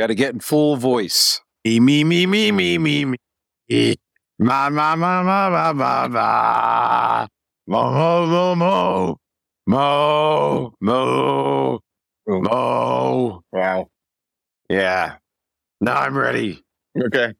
Got to get in full voice. Me, me, me, me, me, me, me. Ma, ma, ma, ma, ma, ma, ma. Mo, mo, mo, mo. Mo, mo, mo. Wow. Yeah. Now I'm ready. Okay.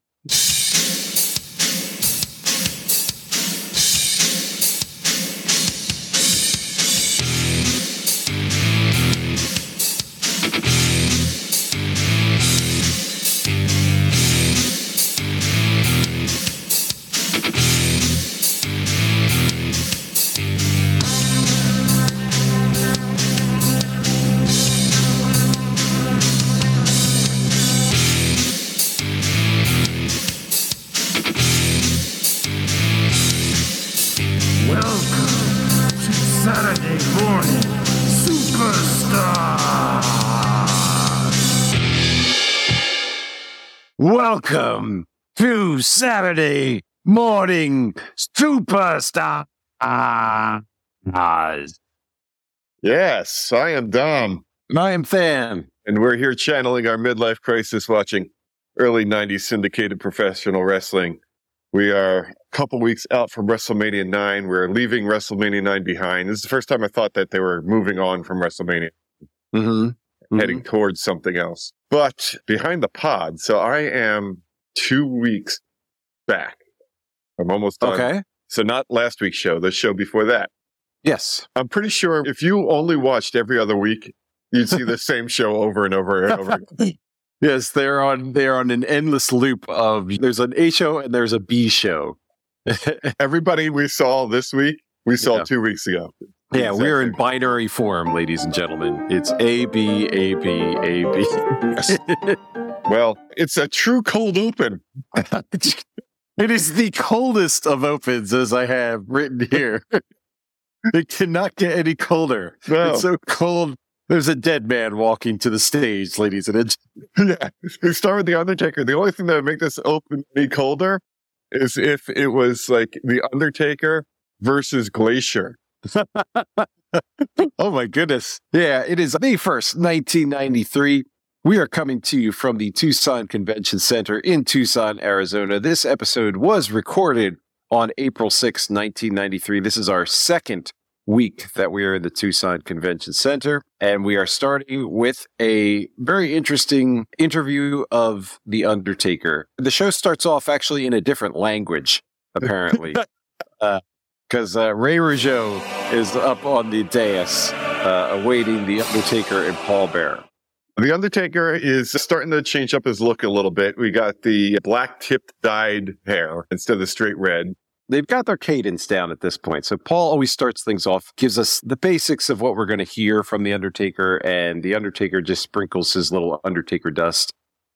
Saturday morning superstar. Ah, yes, I am Dom, I am fan. and we're here channeling our midlife crisis watching early 90s syndicated professional wrestling. We are a couple weeks out from WrestleMania 9. We're leaving WrestleMania 9 behind. This is the first time I thought that they were moving on from WrestleMania, Mm-hmm. heading towards something else. But behind the pod, so I am two weeks back. I'm almost done. Okay. So not last week's show, the show before that. Yes. I'm pretty sure if you only watched every other week, you'd see the same show over and over and over. Yes, they're on they're on an endless loop of there's an A show and there's a B show. Everybody we saw this week, we saw Yeah. two weeks ago. Yeah, we're in binary form, ladies and gentlemen. It's A B A B A B. Well, it's a true cold open. It is the coldest of opens as I have written here. it cannot get any colder. No. It's so cold. There's a dead man walking to the stage, ladies and gentlemen. yeah. We start with The Undertaker. The only thing that would make this open any colder is if it was like The Undertaker versus Glacier. Oh my goodness. Yeah, it is May 1st, 1993. We are coming to you from the Tucson Convention Center in Tucson, Arizona. This episode was recorded on April 6, 1993. This is our second week that we are in the Tucson Convention Center. And we are starting with a very interesting interview of The Undertaker. The show starts off actually in a different language, apparently. Because uh, Ray Rougeau is up on the dais uh, awaiting The Undertaker and Paul Bear. The Undertaker is starting to change up his look a little bit. We got the black tipped dyed hair instead of the straight red. They've got their cadence down at this point. So Paul always starts things off, gives us the basics of what we're going to hear from The Undertaker, and The Undertaker just sprinkles his little Undertaker dust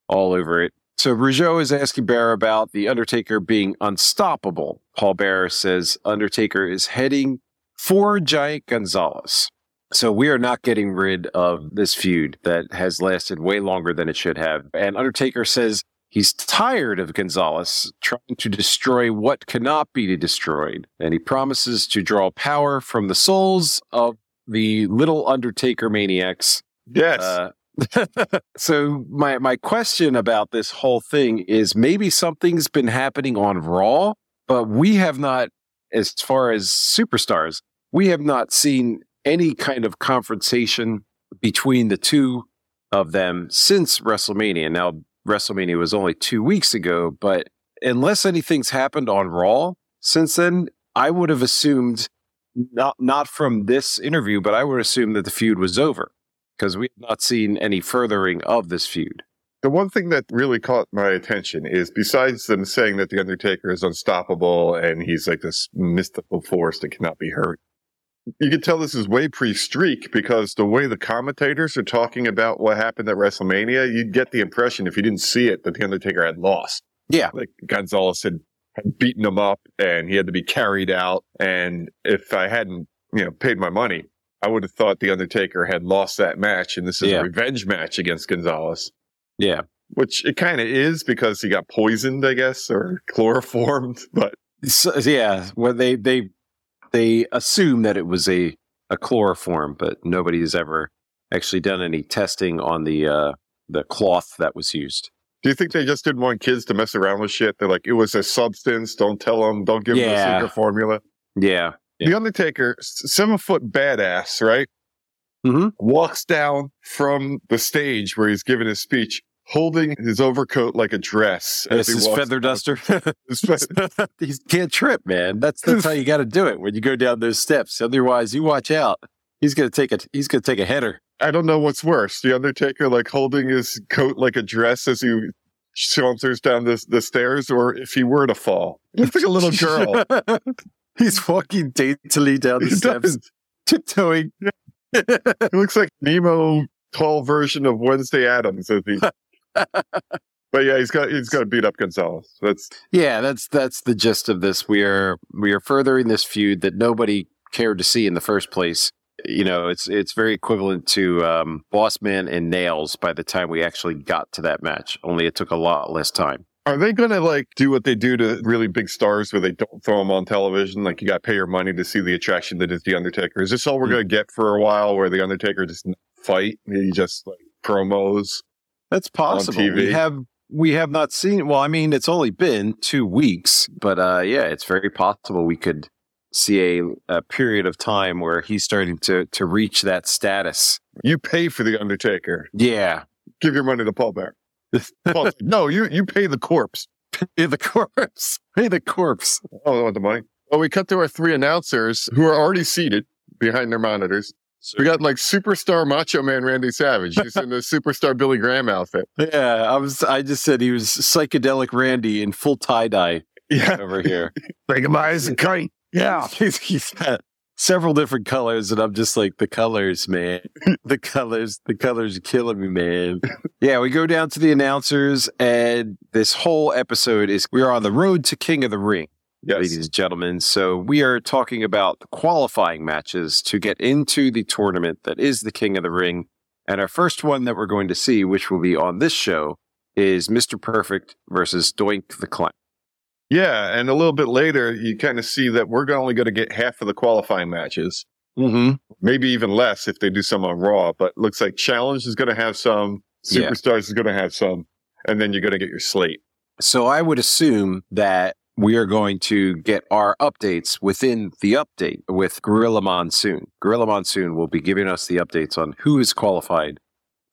all over it. So Rougeau is asking Bear about The Undertaker being unstoppable. Paul Bear says Undertaker is heading for Giant Gonzalez. So we are not getting rid of this feud that has lasted way longer than it should have. And Undertaker says he's tired of Gonzalez trying to destroy what cannot be destroyed. And he promises to draw power from the souls of the little Undertaker maniacs. Yes. Uh, so my my question about this whole thing is maybe something's been happening on Raw, but we have not, as far as superstars, we have not seen any kind of confrontation between the two of them since WrestleMania. Now WrestleMania was only two weeks ago, but unless anything's happened on Raw since then, I would have assumed not not from this interview, but I would assume that the feud was over because we have not seen any furthering of this feud. The one thing that really caught my attention is besides them saying that The Undertaker is unstoppable and he's like this mystical force that cannot be hurt, you can tell this is way pre streak because the way the commentators are talking about what happened at WrestleMania, you'd get the impression if you didn't see it that The Undertaker had lost. Yeah. Like Gonzalez had, had beaten him up and he had to be carried out. And if I hadn't, you know, paid my money, I would have thought The Undertaker had lost that match and this is Yeah. a revenge match against Gonzalez Yeah. which it kind of is because he got poisoned, I guess, or chloroformed. But So, yeah. Well, they they they assume that it was a a chloroform, but nobody has ever actually done any testing on the uh, the cloth that was used. Do you think they just didn't want kids to mess around with shit? They're like, it was a substance. Don't tell them. Don't give them Yeah. the secret formula. Yeah. Yeah. The Undertaker, seven foot badass, right? Mhm. Walks down from the stage where he's giving his speech, holding his overcoat like a dress. as This is feather duster. He can't trip, man. That's that's how you got to do it when you go down those steps. Otherwise, you watch out. He's gonna take a he's gonna take a header. I don't know what's worse. The Undertaker, like holding his coat like a dress as he saunters down the, the stairs, or if he were to fall. Looks like a little girl. he's walking daintily down the He steps, does. tiptoeing. it looks like Nemo tall version of Wednesday Addams. As he, but yeah, he's got he's got to beat up Gonzalez. That's Yeah, that's that's the gist of this. We are we are furthering this feud that nobody cared to see in the first place. You know, it's it's very equivalent to um, Bossman and Nailz by the time we actually got to that match. Only it took a lot less time. Are they going to like do what they do to really big stars where they don't throw them on television? Like you got to pay your money to see the attraction that is the Undertaker. Is this all we're Mm. going to get for a while where the Undertaker just fight? He just like promos. That's possible. We have we have not seen. Well, I mean, it's only been two weeks, but uh, yeah, it's very possible we could see a, a period of time where he's starting to to reach that status. You pay for the Undertaker. Yeah, Give your money to Paul Bear. No, you you pay the corpse. Pay the corpse. Pay the corpse. Oh, I want the money. Oh, we cut to our three announcers who are already seated behind their monitors. We got like superstar Macho Man Randy Savage. He's in the superstar Billy Graham outfit. Yeah, I was. I just said he was psychedelic Randy in full tie dye Yeah. over here. Think about it as a kite. Yeah. he's, he's got several different colors, and I'm just like the colors, man. the colors, the colors are killing me, man. Yeah, we go down to the announcers, and this whole episode is we are on the road to King of the Ring. Yes. ladies and gentlemen. So we are talking about the qualifying matches to get into the tournament that is the King of the Ring. And our first one that we're going to see, which will be on this show, is Mr. Perfect versus Doink the Clown. Yeah, and a little bit later, you kind of see that we're only going to get half of the qualifying matches, Mm-hmm. maybe even less if they do some on Raw. But looks like Challenge is going to have some, Yeah. Superstars is going to have some, and then you're going to get your slate. So I would assume that we are going to get our updates within the update with Gorilla Monsoon. Gorilla Monsoon will be giving us the updates on who is qualified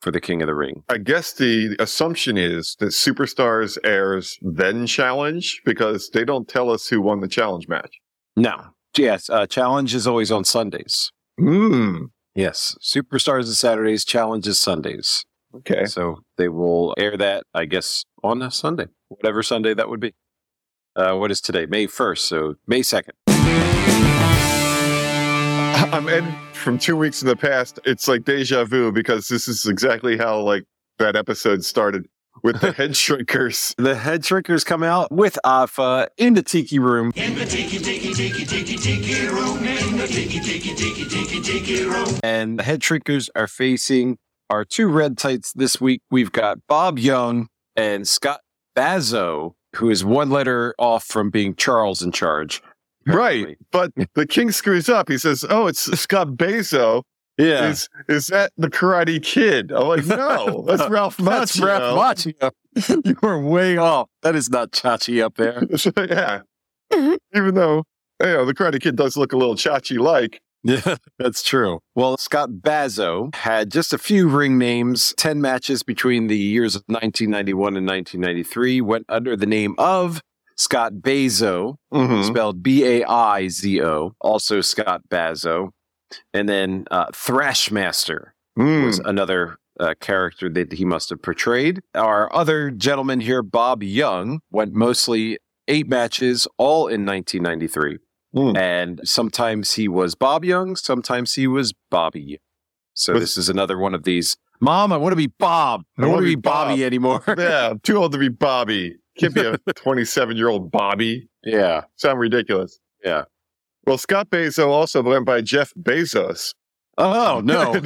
for the King of the Ring. I guess the assumption is that Superstars airs then Challenge because they don't tell us who won the Challenge match. No. Yes, uh, Challenge is always on Sundays. Hmm. Yes, Superstars is Saturdays, Challenge is Sundays. Okay. So they will air that, I guess, on a Sunday, whatever Sunday that would be. Uh, what is today? May 1st, so May 2nd. I'm Ed from two weeks in the past. It's like deja vu because this is exactly how like that episode started with the head shrinkers. The head shrinkers come out with Afa in the tiki room. And the head shrinkers are facing our two red tights this week. We've got Bob Young and Scott Bazo, who is one letter off from being Charles in charge. Right. But the king screws up. He says, Oh, it's Scott Bezo. Yeah. Is is that the karate kid? I'm like, no, that's Ralph Macchio. That's Ralph Macchio. you were way off. That is not Chachi up there. yeah. Even though you know, the karate kid does look a little chachi like. Yeah, that's true. Well, Scott Bazo had just a few ring names, 10 matches between the years of 1991 and 1993, went under the name of Scott Bazo, Mm-hmm. spelled B A I Z O, also Scott Bazo. And then uh, Thrashmaster Hmm. was another uh, character that he must have portrayed. Our other gentleman here, Bob Young, went mostly eight matches, all in 1993. Hmm. And sometimes he was Bob Young, sometimes he was Bobby. So Was- this is another one of these. Mom, I want to be Bob. I don't want to be Bobby Bob." anymore. yeah, I'm too old to be Bobby. Can't be a 27 year old Bobby. yeah. Sound ridiculous. Yeah. Well, Scott Bezos also went by Jeff Bezos. Oh, no.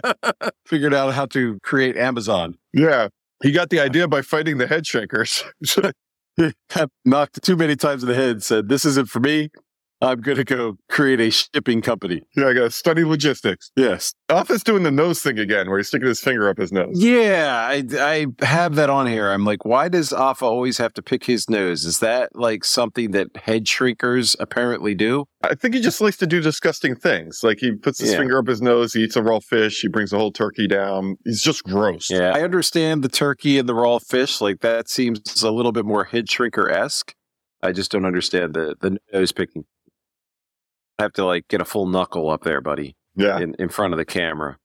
Figured out how to create Amazon. Yeah. He got the idea by fighting the head shrinkers. Knocked too many times in the head, said, This isn't for me. I'm going to go create a shipping company. Yeah, I got to study logistics. Yes. Office doing the nose thing again, where he's sticking his finger up his nose. Yeah, I, I have that on here. I'm like, why does Afa always have to pick his nose? Is that like something that head shrinkers apparently do? I think he just likes to do disgusting things. Like he puts his Yeah. finger up his nose, he eats a raw fish, he brings a whole turkey down. He's just gross. Yeah, I understand the turkey and the raw fish. Like that seems a little bit more head shrinker esque. I just don't understand the the nose picking. Have to like get a full knuckle up there, buddy, Yeah. in, in front of the camera.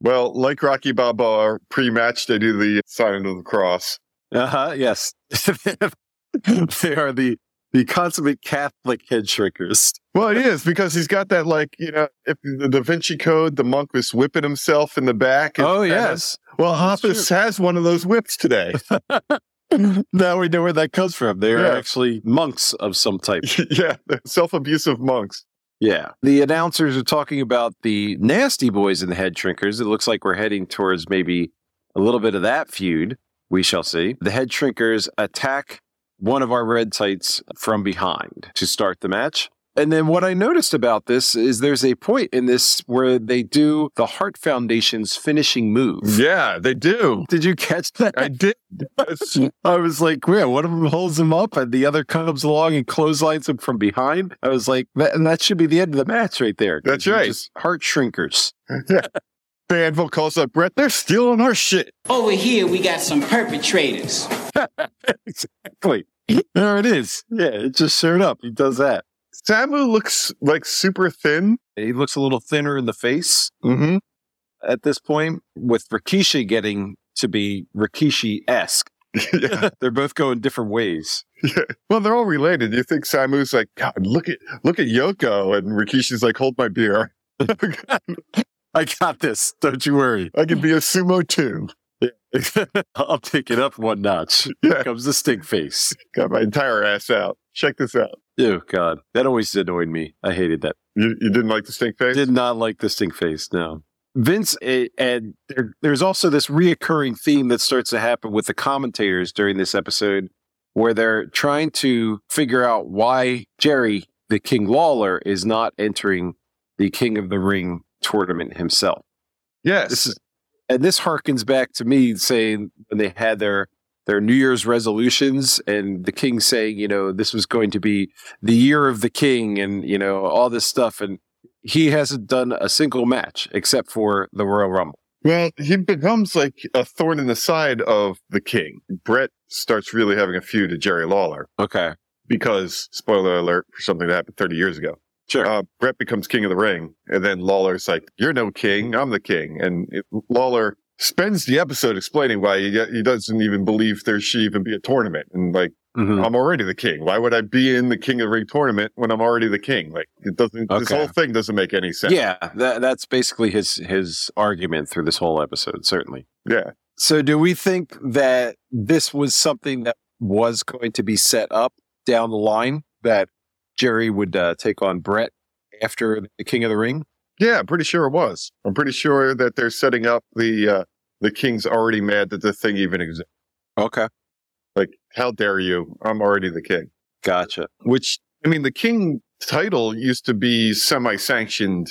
Well, like Rocky Balboa, pre-match they do the sign of the cross. Uh huh. Yes, they are the the consummate Catholic head shrinkers. Well, it is because he's got that like you know, if the Da Vinci Code, the monk was whipping himself in the back. and- Oh and- yes. Well, That's Hoppus has one of those whips today. now we know where that comes from. They are Yeah. actually monks of some type. yeah, self-abusive monks. Yeah. The announcers are talking about the nasty boys and the head shrinkers. It looks like we're heading towards maybe a little bit of that feud. We shall see. The head shrinkers attack one of our red tights from behind to start the match. And then what I noticed about this is there's a point in this where they do the Heart Foundation's finishing move. Yeah, they do. Did you catch that? I did. I was like, man, One of them holds him up, and the other comes along and clotheslines him from behind. I was like, "That, and that should be the end of the match right there." That's right. Just heart shrinkers. Anvil calls up Bret. They're stealing our shit. Over here, we got some perpetrators. exactly. There it is. Yeah, it just showed up. He does that. Samu looks like super thin. He looks a little thinner in the face Mm-hmm. at this point, with Rikishi getting to be Rikishi esque. yeah. They're both going different ways. Yeah. Well, they're all related. You think Samu's like, God, look at look at Yoko, and Rikishi's like, hold my beer. I got this. Don't you worry. I can be a sumo too. I'll take it up one notch. Yeah. Here comes the stink face. Got my entire ass out. Check this out. Oh God, that always annoyed me. I hated that. You, you didn't like the stink face? Did not like the stink face. No, Vince, eh, and there, there's also this reoccurring theme that starts to happen with the commentators during this episode, where they're trying to figure out why Jerry, the King Lawler, is not entering the King of the Ring tournament himself. yes. This is, and this harkens back to me saying when they had their their New Year's resolutions, and the king saying, you know, this was going to be the year of the king, and you know all this stuff, and he hasn't done a single match except for the Royal Rumble. well, he becomes like a thorn in the side of the king. Bret starts really having a feud with Jerry Lawler Okay, because, spoiler alert, for something that happened 30 years ago. sure. uh, Bret becomes king of the ring, and then Lawler's like, "You're no king, I'm the king." And it, Lawler spends the episode explaining why he, he doesn't even believe there should even be a tournament, and like, Mhm. I'm already the king. Why would I be in the king of the ring tournament when I'm already the king? Like, it doesn't. This whole thing doesn't make any sense. Yeah, that, that's basically his his argument through this whole episode. Certainly. yeah. So, do we think that this was something that was going to be set up down the line that Jerry would uh, take on Bret after the King of the Ring? Yeah, I'm pretty sure it was. I'm pretty sure that they're setting up the uh, the king's already mad that the thing even exists. Okay, Like, how dare you? I'm already the king. gotcha. which I mean, the king title used to be semi-sanctioned,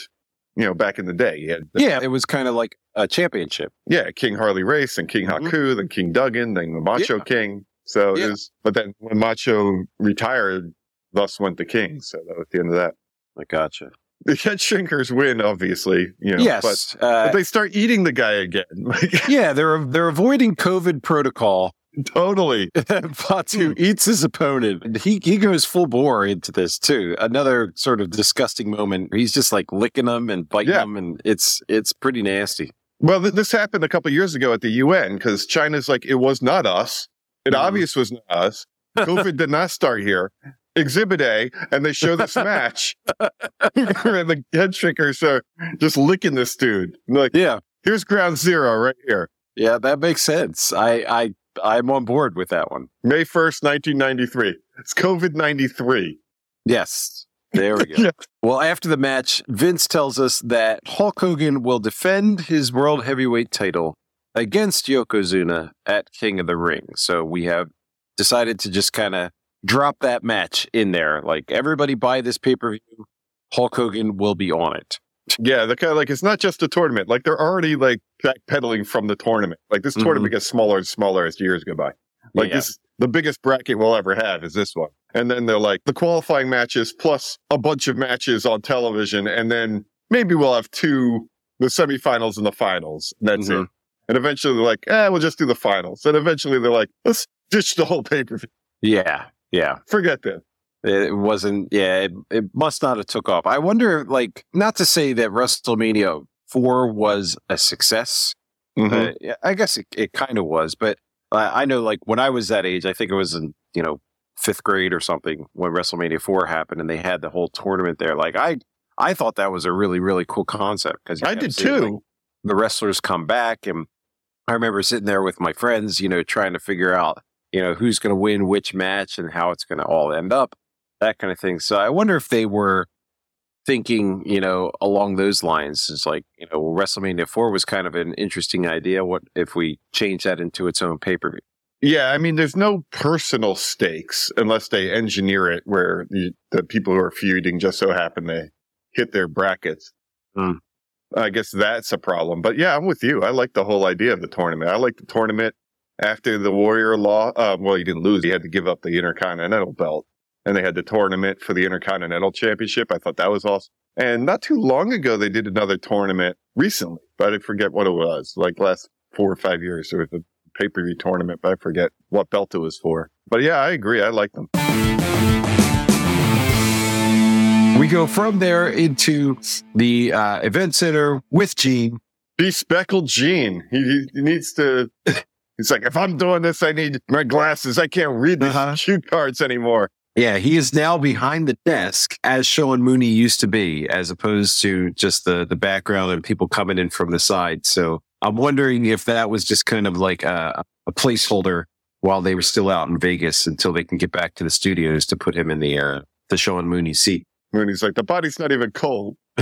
you know, back in the day. The- Yeah, it was kind of like a championship. yeah, King Harley Race and King Mhm. Haku, then King Duggan, then the Macho Yeah. King. So Yeah. it was, but then when Macho retired, thus went the king. So that was the end of that. I gotcha. The head shrinkers win, obviously. You know, but, yes, but uh, they start eating the guy again. Yeah, they're they're avoiding COVID protocol. totally. Fatu eats his opponent. He he goes full bore into this too. Another sort of disgusting moment. He's just like licking them and biting Yeah. them, and it's it's pretty nasty. Well, th- this happened a couple years ago at the UN because China's like, it was not us. It Mhm. obvious was not us. COVID did not start here. Exhibit A, and they show this match, and the head shrinkers are just licking this dude. Like, Yeah, here's ground zero right here. yeah, that makes sense. I I I'm on board with that one. May 1st, 1993. It's COVID 93. Yes. There we go. Yeah. Well, after the match, Vince tells us that Hulk Hogan will defend his world heavyweight title against Yokozuna at King of the Ring. So we have decided to just kind of drop that match in there. Like everybody buy this pay per view. Hulk Hogan will be on it. Yeah, the kind of like it's not just a tournament. Like they're already like backpedaling from the tournament. Like this Mhm. tournament gets smaller and smaller as years go by. Like Yeah. this, the biggest bracket we'll ever have is this one. And then they're like the qualifying matches plus a bunch of matches on television, and then maybe we'll have two the semifinals and the finals. And that's Mhm. it. And eventually they're like, eh, we'll just do the finals. And eventually they're like, let's ditch the whole pay per view. Yeah, yeah. Forget that. It wasn't. Yeah, it, it must not have took off. I wonder. Like, not to say that WrestleMania four was a success. Mhm. Uh, I guess it, it kind of was, but uh, I know like when I was that age, I think it was in you know fifth grade or something when WrestleMania four happened, and they had the whole tournament there. Like I, I thought that was a really really cool concept because I did too. the wrestlers come back, and I remember sitting there with my friends, you know, trying to figure out you know who's going to win which match and how it's going to all end up, that kind of thing. So I wonder if they were thinking, you know, along those lines. It's like, you know, WrestleMania 4 was kind of an interesting idea. What if we change that into its own pay per view? Yeah, I mean, there's no personal stakes unless they engineer it where the, the people who are feuding just so happen they hit their brackets. Hmm. I guess that's a problem. But yeah, I'm with you. I like the whole idea of the tournament. I like the tournament after the Warrior Law. Uh, well, he didn't lose. He had to give up the Intercontinental belt. And they had the tournament for the Intercontinental Championship. I thought that was awesome. And not too long ago, they did another tournament recently, but I forget what it was. Like last four or five years, there was a pay per view tournament, but I forget what belt it was for. But yeah, I agree. I like them. We go from there into the uh, event center with Gene. Bespeckled Gene. He, he- he needs to. He's like, if I'm doing this, I need my glasses. I can't read these Uh-huh. cue cards anymore. Yeah, he is now behind the desk as Sean Mooney used to be, as opposed to just the the background and people coming in from the side. So I'm wondering if that was just kind of like a, a placeholder while they were still out in Vegas until they can get back to the studios to put him in the uh, the Sean Mooney seat. Mooney's like, the body's not even cold.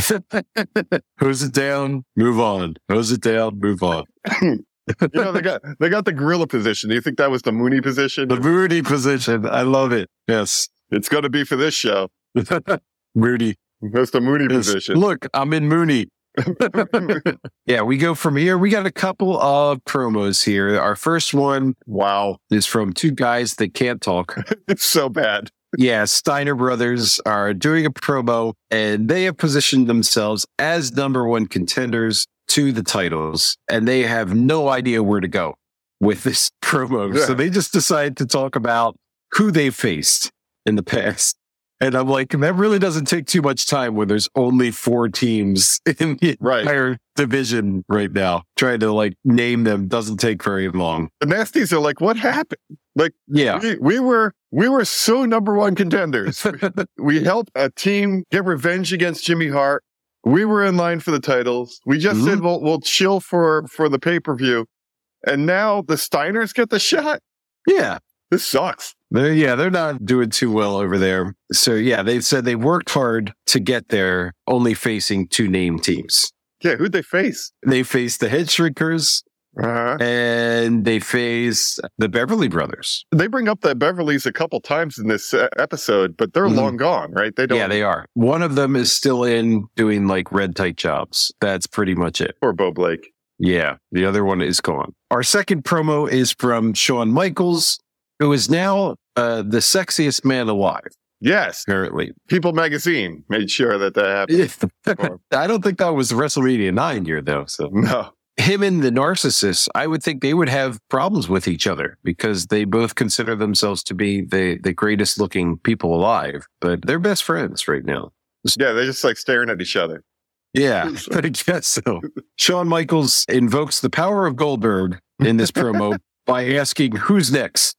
Hose it down, move on. Hose it down, move on. You know, they got they got the gorilla position. Do you think that was the Mooney position? The Mooney position. I love it. Yes. It's going to be for this show. Mooney. That's the Mooney Yes. position. Look, I'm in Mooney. yeah, we go from here. We got a couple of promos here. Our first one wow, is from two guys that can't talk. it's so bad. yeah, Steiner Brothers are doing a promo and they have positioned themselves as number one contenders to the titles and they have no idea where to go with this promo. So they just decide to talk about who they faced in the past. And I'm like, that really doesn't take too much time when there's only four teams in the Right. entire division right now. Trying to like name them doesn't take very long. The Nasties are like, what happened? Like, yeah. We, we were we were so number one contenders. we helped a team get revenge against Jimmy Hart. We were in line for the titles. We just Mhm. said we'll we'll chill for for the pay per view, and now the Steiners get the shot. yeah. This sucks. They're, yeah, they're not doing too well over there. So yeah, they've said they worked hard to get there, only facing two name teams. Yeah, who'd they face? They face the Head Shrinkers Uh-huh. and they face the Beverly Brothers. They bring up the Beverleys a couple times in this uh, episode, but they're Mhm. long gone, right? They don't. Yeah, they are. One of them is still in doing like red tight jobs. That's pretty much it. Or Bo Blake. Yeah, the other one is gone. Our second promo is from Shawn Michaels, who is now uh, the sexiest man alive, Yes, apparently. People Magazine made sure that that happened. I don't think that was WrestleMania 9 year, though. So No, him and the narcissist, I would think they would have problems with each other because they both consider themselves to be the, the greatest looking people alive, but they're best friends right now. yeah, they're just like staring at each other. Yeah, I guess so. Shawn Michaels invokes the power of Goldberg in this promo by asking, Who's next?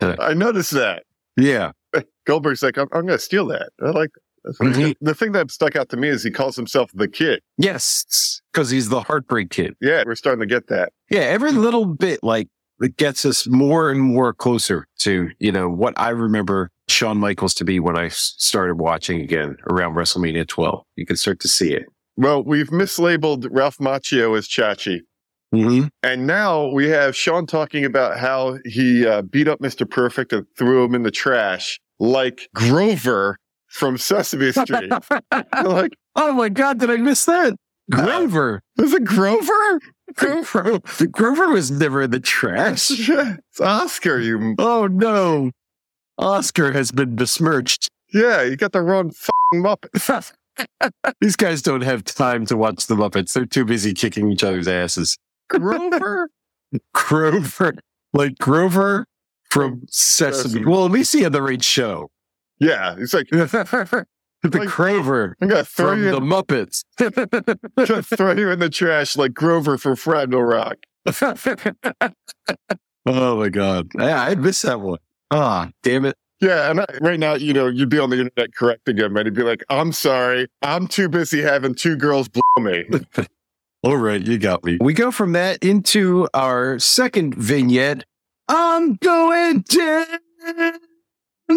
Uh, I noticed that. Yeah. Goldberg's like, I'm, I'm going to steal that. I like that. Mhm. The thing that stuck out to me is he calls himself the kid. Yes, because he's the heartbreak kid. Yeah, we're starting to get that. Yeah, every little bit like it gets us more and more closer to, you know, what I remember Shawn Michaels to be when I started watching again around WrestleMania 12. You can start to see it. Well, we've mislabeled Ralph Macchio as Chachi. Mm-hmm. And now we have Shawn talking about how he uh, beat up Mr. Perfect and threw him in the trash like Grover from Sesame Street. like, Oh my God, did I miss that? Grover. Was it Grover? Grover. The Grover was never in the trash. it's Oscar, you. Oh no. Oscar has been besmirched. Yeah, you got the wrong fucking Muppet. These guys don't have time to watch the Muppets. They're too busy kicking each other's asses. Grover? Grover, like Grover from Sesame. Sesame. Well, at least he had the right show. Yeah, it's like, the Like- Grover I'm to throw, from you the Muppets. gonna throw you in the trash like Grover from Fraggle Rock. oh my god! Yeah, I missed that one. Ah, damn it! Yeah, and I, right now, you know, you'd be on the internet correcting him, and he'd be like, "I'm sorry, I'm too busy having two girls blow me." All right, you got me. We go from that into our second vignette. I'm going down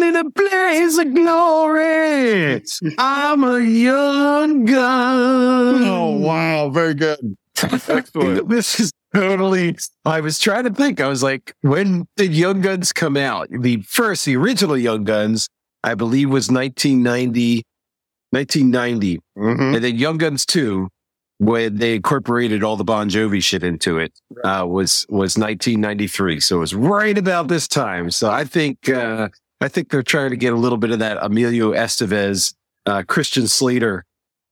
in a blaze of glory. I'm a young gun. oh wow, very good. Excellent. this is totally. I was trying to think. I was like, when did Young Guns come out? The first, the original Young Guns, I believe, was 1990. 1990. Mhm. And then Young Guns 2, when they incorporated all the Bon Jovi shit into it, uh, was was 1993. So it was right about this time. So I think uh, I think they're trying to get a little bit of that Emilio Estevez, uh, Christian Slater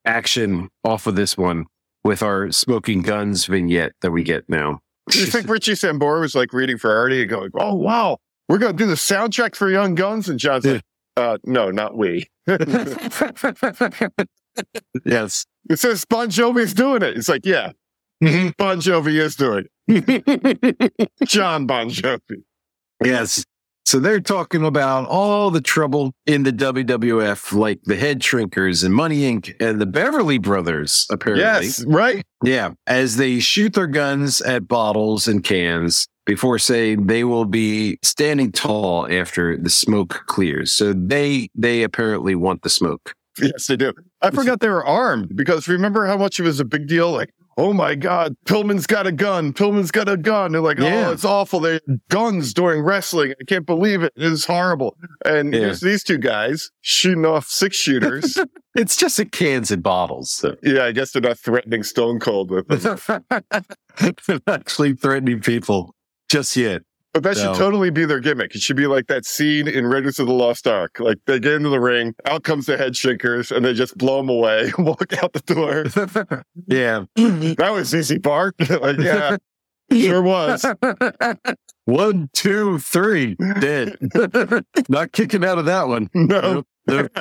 action off of this one with our Smoking Gunns vignette that we get now. Do you think Richie Sambora was like reading for Artie and going, "Oh wow, we're gonna do the soundtrack for Young Guns"? And Jon's like, "Uh, no, not we." yes. It says Bon Jovi's doing it. It's like, yeah, Bon Jovi is doing it. Jon Bon Jovi. Yes. So they're talking about all the trouble in the WWF, like the Head Shrinkers and Money Inc. and the Beverly Brothers, apparently. Yes, right. Yeah. As they shoot their guns at bottles and cans before saying they will be standing tall after the smoke clears. So they they apparently want the smoke. Yes, they do. I forgot they were armed because remember how much it was a big deal? Like, oh my God, Pillman's got a gun. Pillman's got a gun. They're like, oh, Yeah. oh, it's awful. They guns during wrestling. I can't believe it. It is horrible. And Yeah. here's these two guys shooting off six shooters. It's just at cans and bottles. So. yeah, I guess they're not threatening Stone Cold with them. They're actually threatening people just yet. But that should totally be their gimmick. It should be like that scene in Raiders of the Lost Ark. Like they get into the ring, out comes the head shakers, and they just blow them away, walk out the door. yeah. That was easy part. like, yeah, sure was. One, two, three, dead. Not kicking out of that one. No. Nope.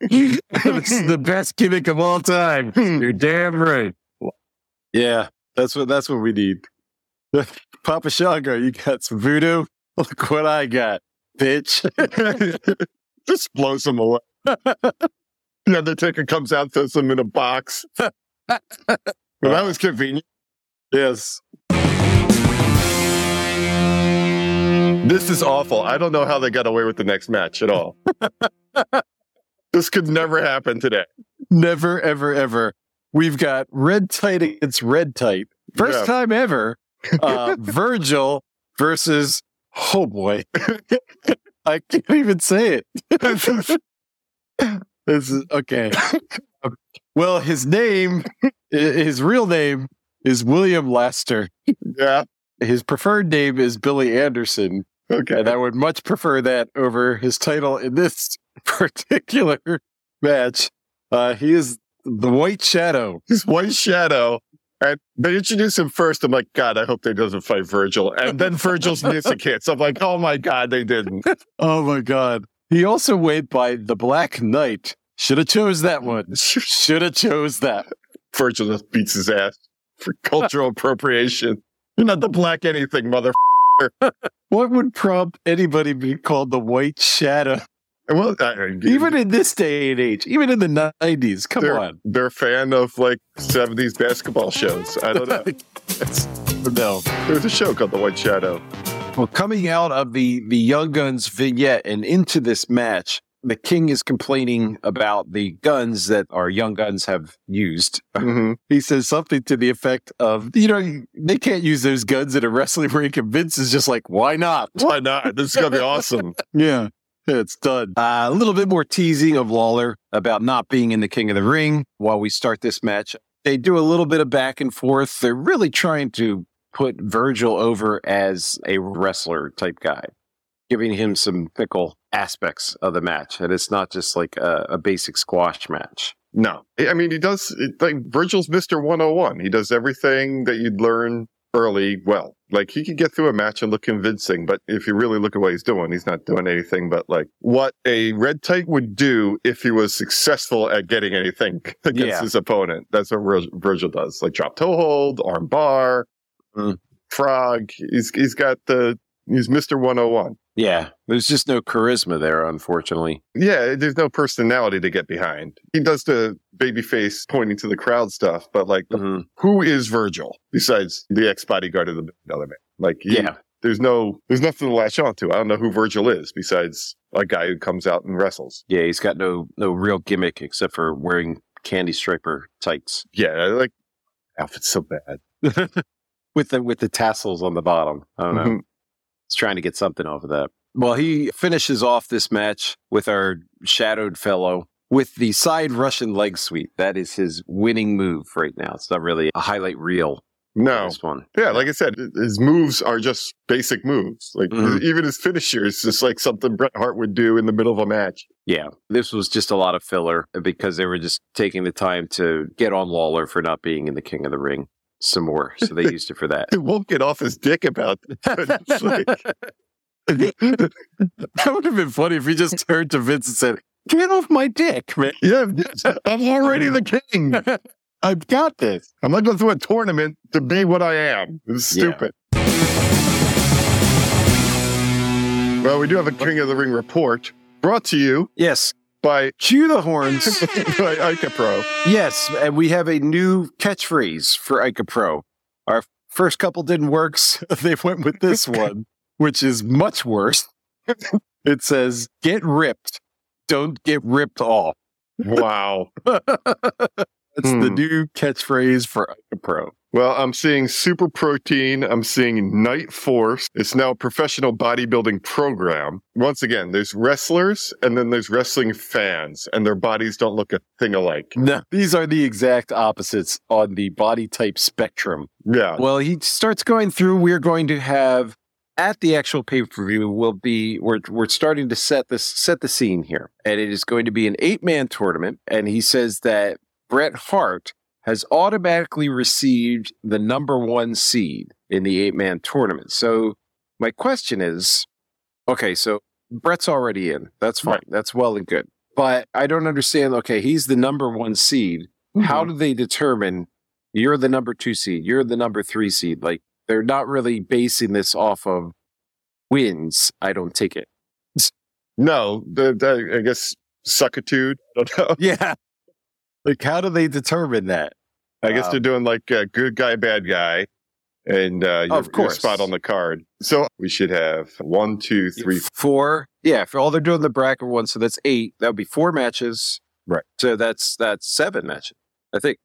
it's the best gimmick of all time. Hmm. You're damn right. Yeah, that's what that's what we need. Papa Shango, you got some voodoo? Look what I got, bitch. just blows them away. the Undertaker comes out, throws them in a box. well, that was convenient. yes. This is awful. I don't know how they got away with the next match at all. this could never happen today. Never, ever, ever. We've got red tight against red tight. First Yeah. time ever. Uh, Virgil versus, oh boy. I can't even say it. this is okay. Well, his name, his real name is William Lester. yeah. His preferred name is Billy Anderson. Okay. And I would much prefer that over his title in this particular match. Uh, he is the White Shadow. He's White Shadow. And they introduce him first. I'm like, God, I hope they doesn't fight Virgil. And then Virgil's music hits. I'm like, oh my God, they didn't. Oh my God. He also went by the Black Knight. Should have chose that one. Should have chose that. Virgil just beats his ass for cultural appropriation. You're not the black anything, mother. What would prompt anybody be called the White Shadow? Well, I- Even in this day and age, even in the 90s. Come they're, on. they're a fan of like 70s basketball shows. I don't know. no. There's a show called The White Shadow. Well, coming out of the the Young Guns vignette and into this match, the king is complaining about the guns that our young guns have used. Mhm. He says something to the effect of, you know, they can't use those guns in a wrestling ring. And Vince is just like, why not? Why not? This is gonna be awesome. Yeah. It's done. Uh, a little bit more teasing of Lawler about not being in the King of the Ring while we start this match. They do a little bit of back and forth. They're really trying to put Virgil over as a wrestler type guy, giving him some fickle aspects of the match. And it's not just like a, a basic squash match. No, I mean he does like Virgil's Hundred One. He does everything that you'd learn early well. Like he could get through a match and look convincing, but if you really look at what he's doing, he's not doing anything but like what a red tight would do if he was successful at getting anything against Yeah. his opponent. That's what Vir- Virgil does. Like drop toe hold, arm bar, Mm. frog. He's he's got the he's Mister One Hundred One. Yeah. There's just no charisma there, unfortunately. Yeah, there's no personality to get behind. He does the baby face pointing to the crowd stuff, but like, Mhm. who is Virgil besides the ex bodyguard of the other man? Like, he- Yeah. there's no, there's nothing to latch on to. I don't know who Virgil is besides a guy who comes out and wrestles. Yeah. He's got no, no real gimmick except for wearing candy striper tights. Yeah, I like outfit's so bad. with the with the tassels on the bottom. I don't know. Mhm. Trying to get something off of that. Well, he finishes off this match with our shadowed fellow with the side Russian leg sweep. That is his winning move right now. It's not really a highlight reel. No, this one. yeah, like I said, his moves are just basic moves. Like Mhm. even his finisher is just like something Bret Hart would do in the middle of a match. Yeah, this was just a lot of filler because they were just taking the time to get on Lawler for not being in the King of the Ring some more. So they used it for that. He won't get off his dick about that. Like- that would have been funny if he just turned to Vince and said, "Get off my dick, man! yeah, I'm already the king. I've got this." I'm not going through a tournament to be what I am. It's Yeah. stupid. Well, we do have a King of the Ring report brought to you Yes, by, chew the horns. by ICOPRO. yes, and we have a new catchphrase for ICOPRO. Our first couple didn't work, so they went with this one, which is much worse. It says, "Get ripped, don't get ripped off." Wow. That's the Hmm. new catchphrase for Pro. Well, I'm seeing Super Protein. I'm seeing Night Force. It's now a professional bodybuilding program. Once again, there's wrestlers and then there's wrestling fans, and their bodies don't look a thing alike. No, these are the exact opposites on the body type spectrum. Yeah. Well, he starts going through. We're going to have at the actual pay per view. We'll be we're we're starting to set this set the scene here, and it is going to be an eight man tournament. And he says that Bret Hart has automatically received the number one seed in the eight man tournament. So my question is, okay, so Bret's already in. That's fine. Right. That's well and good. But I don't understand. Okay, he's the number one seed. How Mm-hmm. do they determine you're the number two seed, you're the number three seed? Like they're not really basing this off of wins. I don't take it. No, the, the, I guess suckitude. I don't know. Yeah. Like how do they determine that? I guess they're doing like uh, good guy, bad guy, and uh, your, Of course. spot on the card. So we should have one, two, three, four. Yeah, for all they're doing the bracket one, so that's eight. That would be four matches. Right. So that's that's seven matches. I think.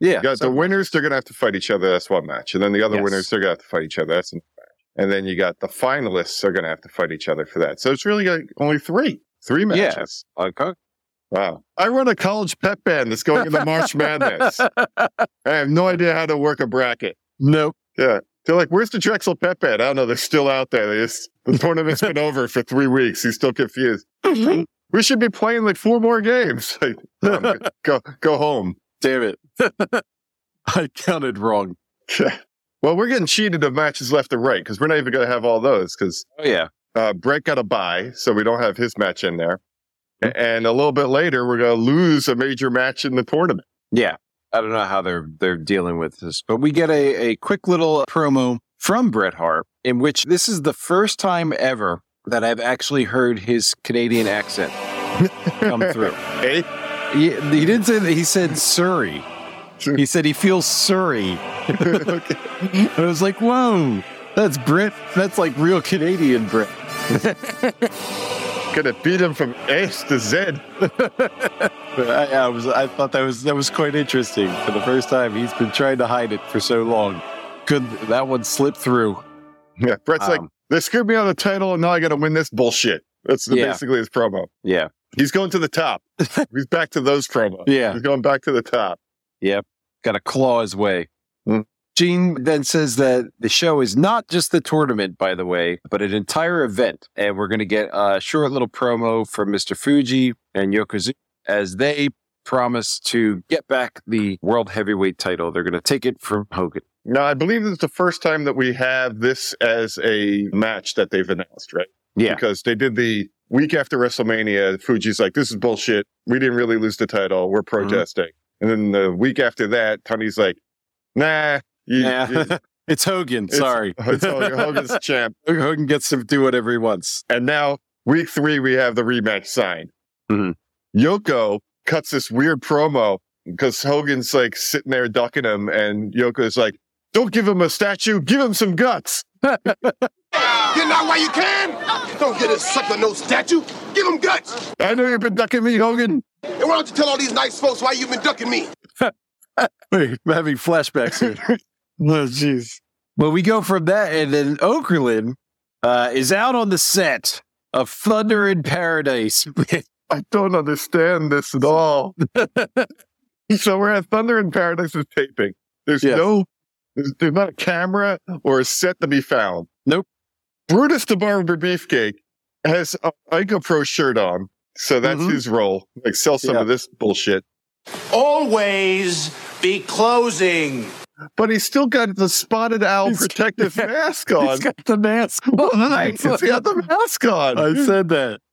Yeah. You got the winners; they're going to have to fight each other. That's one match, and then the other Yes. winners they're going to have to fight each other. That's another match. And then you got the finalists are going to have to fight each other for that. So it's really like only three, three Yeah. matches. Okay. Wow! I run a college pep band that's going into March Madness. I have no idea how to work a bracket. nope. Yeah. They're like, where's the Drexel Pep band? I don't know. They're still out there. They just, the tournament's been over for three weeks. He's still confused. We should be playing like four more games. Like, go, go home. Damn it. I counted wrong. well, we're getting cheated of matches left and right because we're not even going to have all those because Oh yeah. uh, Bret got a bye, so we don't have his match in there. A- And a little bit later, we're going to lose a major match in the tournament. Yeah. I don't know how they're they're dealing with this, but we get a, a quick little promo from Bret Hart in which this is the first time ever that I've actually heard his Canadian accent come through. Hey, He, he didn't say that. He said Surrey. He said he feels Surrey. okay. And I was like, whoa, that's Brit. That's like real Canadian Brit. Gonna beat him from ace to Z. I, I was I thought that was that was quite interesting. For the first time, he's been trying to hide it for so long. Could that one slip through. Yeah, Bret's like, Um, they screwed me on the title, and now I got to win this bullshit. That's the, Yeah. basically his promo. yeah, He's going to the top. He's back to those promos. Yeah. He's going back to the top. Yep, got to claw his way. Hmm. Gene then says that the show is not just the tournament, by the way, but an entire event. And we're going to get a short little promo from Mr. Fuji and Yokozuna as they promise to get back the world heavyweight title. They're going to take it from Hogan. Now, I believe this is the first time that we have this as a match that they've announced, right? Yeah. Because they did the week after WrestleMania. Fuji's like, this is bullshit. We didn't really lose the title. We're Mm-hmm. protesting. And then the week after that, Tony's like, nah. You, Yeah. you- it's Hogan. it's- Sorry. it's Hogan- Hogan's champ. Hogan gets to do whatever he wants. And now, week three, we have the rematch signed. Mhm. Yoko cuts this weird promo because Hogan's like sitting there ducking him, and Yoko's like, don't give him a statue, give him some guts. You know why you can? Don't get a sucker no statue. Give him guts. I know you've been ducking me, Hogan. And why don't you tell all these nice folks why you've been ducking me? Wait, I'm having flashbacks here. Oh, jeez. Well, we go from that, and then Okerlund uh, is out on the set of Thunder in Paradise. I don't understand this at all. so we're at Thunder in Paradise is taping. There's Yes. no, there's, there's not a camera or a set to be found. Nope. Brutus the Barber Beefcake has a ICOPRO shirt on. So that's Mhm. his role. Like sell some Yeah. of this bullshit. Always be closing. But he's still got the spotted owl He's- protective mask on. He's got the mask on. He's got the mask on. I said that.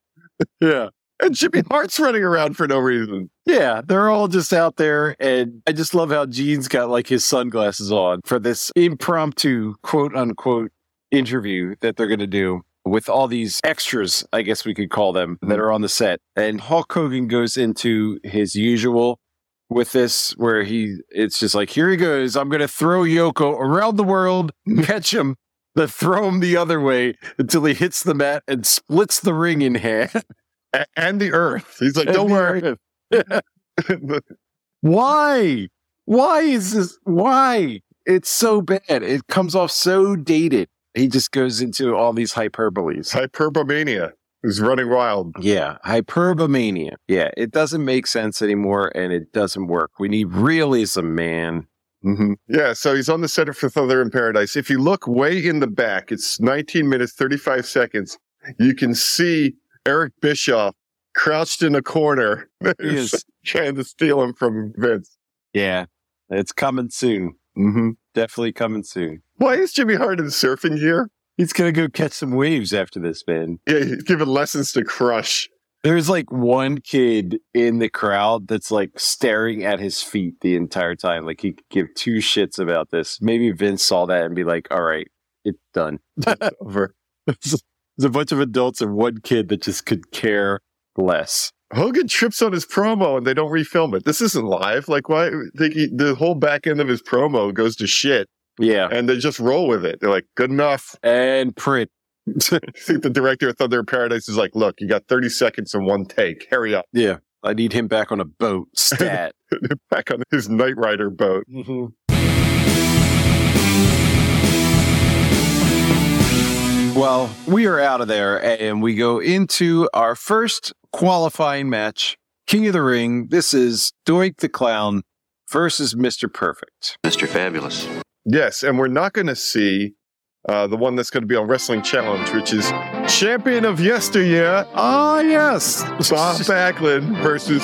Yeah. and Jimmy Hart's running around for no reason. Yeah, they're all just out there, and I just love how Gene's got like his sunglasses on for this impromptu quote unquote interview that they're going to do with all these extras, I guess we could call them, that mm-hmm. are on the set. And Hulk Hogan goes into his usual with this, where he it's just like, here he goes, I'm going to throw Yoko around the world, catch him. Then throw him the other way until he hits the mat and splits the ring in half. And the earth. He's like, don't worry. Why? Why is this? Why? It's so bad. It comes off so dated. He just goes into all these hyperboles. Hyperbomania is running wild. Yeah, hyperbomania. Yeah, it doesn't make sense anymore and it doesn't work. We need realism, man. hmm Yeah, so he's on the center for Thunder in Paradise. If you look way in the back, it's 19 minutes, 35 seconds. You can see Eric Bischoff crouched in a corner, He is. trying to steal him from Vince. Yeah, it's coming soon. hmm Definitely coming soon. Why is Jimmy Hart in surfing gear? He's going to go catch some waves after this, man. Yeah, he's giving lessons to Crush. There's like one kid in the crowd that's like staring at his feet the entire time. Like he could give two shits about this. Maybe Vince saw that and be like, all right, it's done. it's Over. There's a bunch of adults and one kid that just could care less. Hogan trips on his promo and they don't refilm it. This isn't live. Like, why? They, the whole back end of his promo goes to shit Yeah. and they just roll with it. They're like, good enough. And print. I think the director of Thunder in Paradise is like, look, you got 30 seconds in one take. Hurry up. Yeah. I need him back on a boat. Stat. Back on his Knight Rider boat. Mm-hmm. Well, we are out of there and we go into our first qualifying match King of the Ring. This is Doink the Clown versus Mr. Perfect. Mr. Fabulous. Yes, and we're not going to see uh, the one that's going to be on Wrestling Challenge, which is champion of yesteryear, Oh, yes. Bob Backlund versus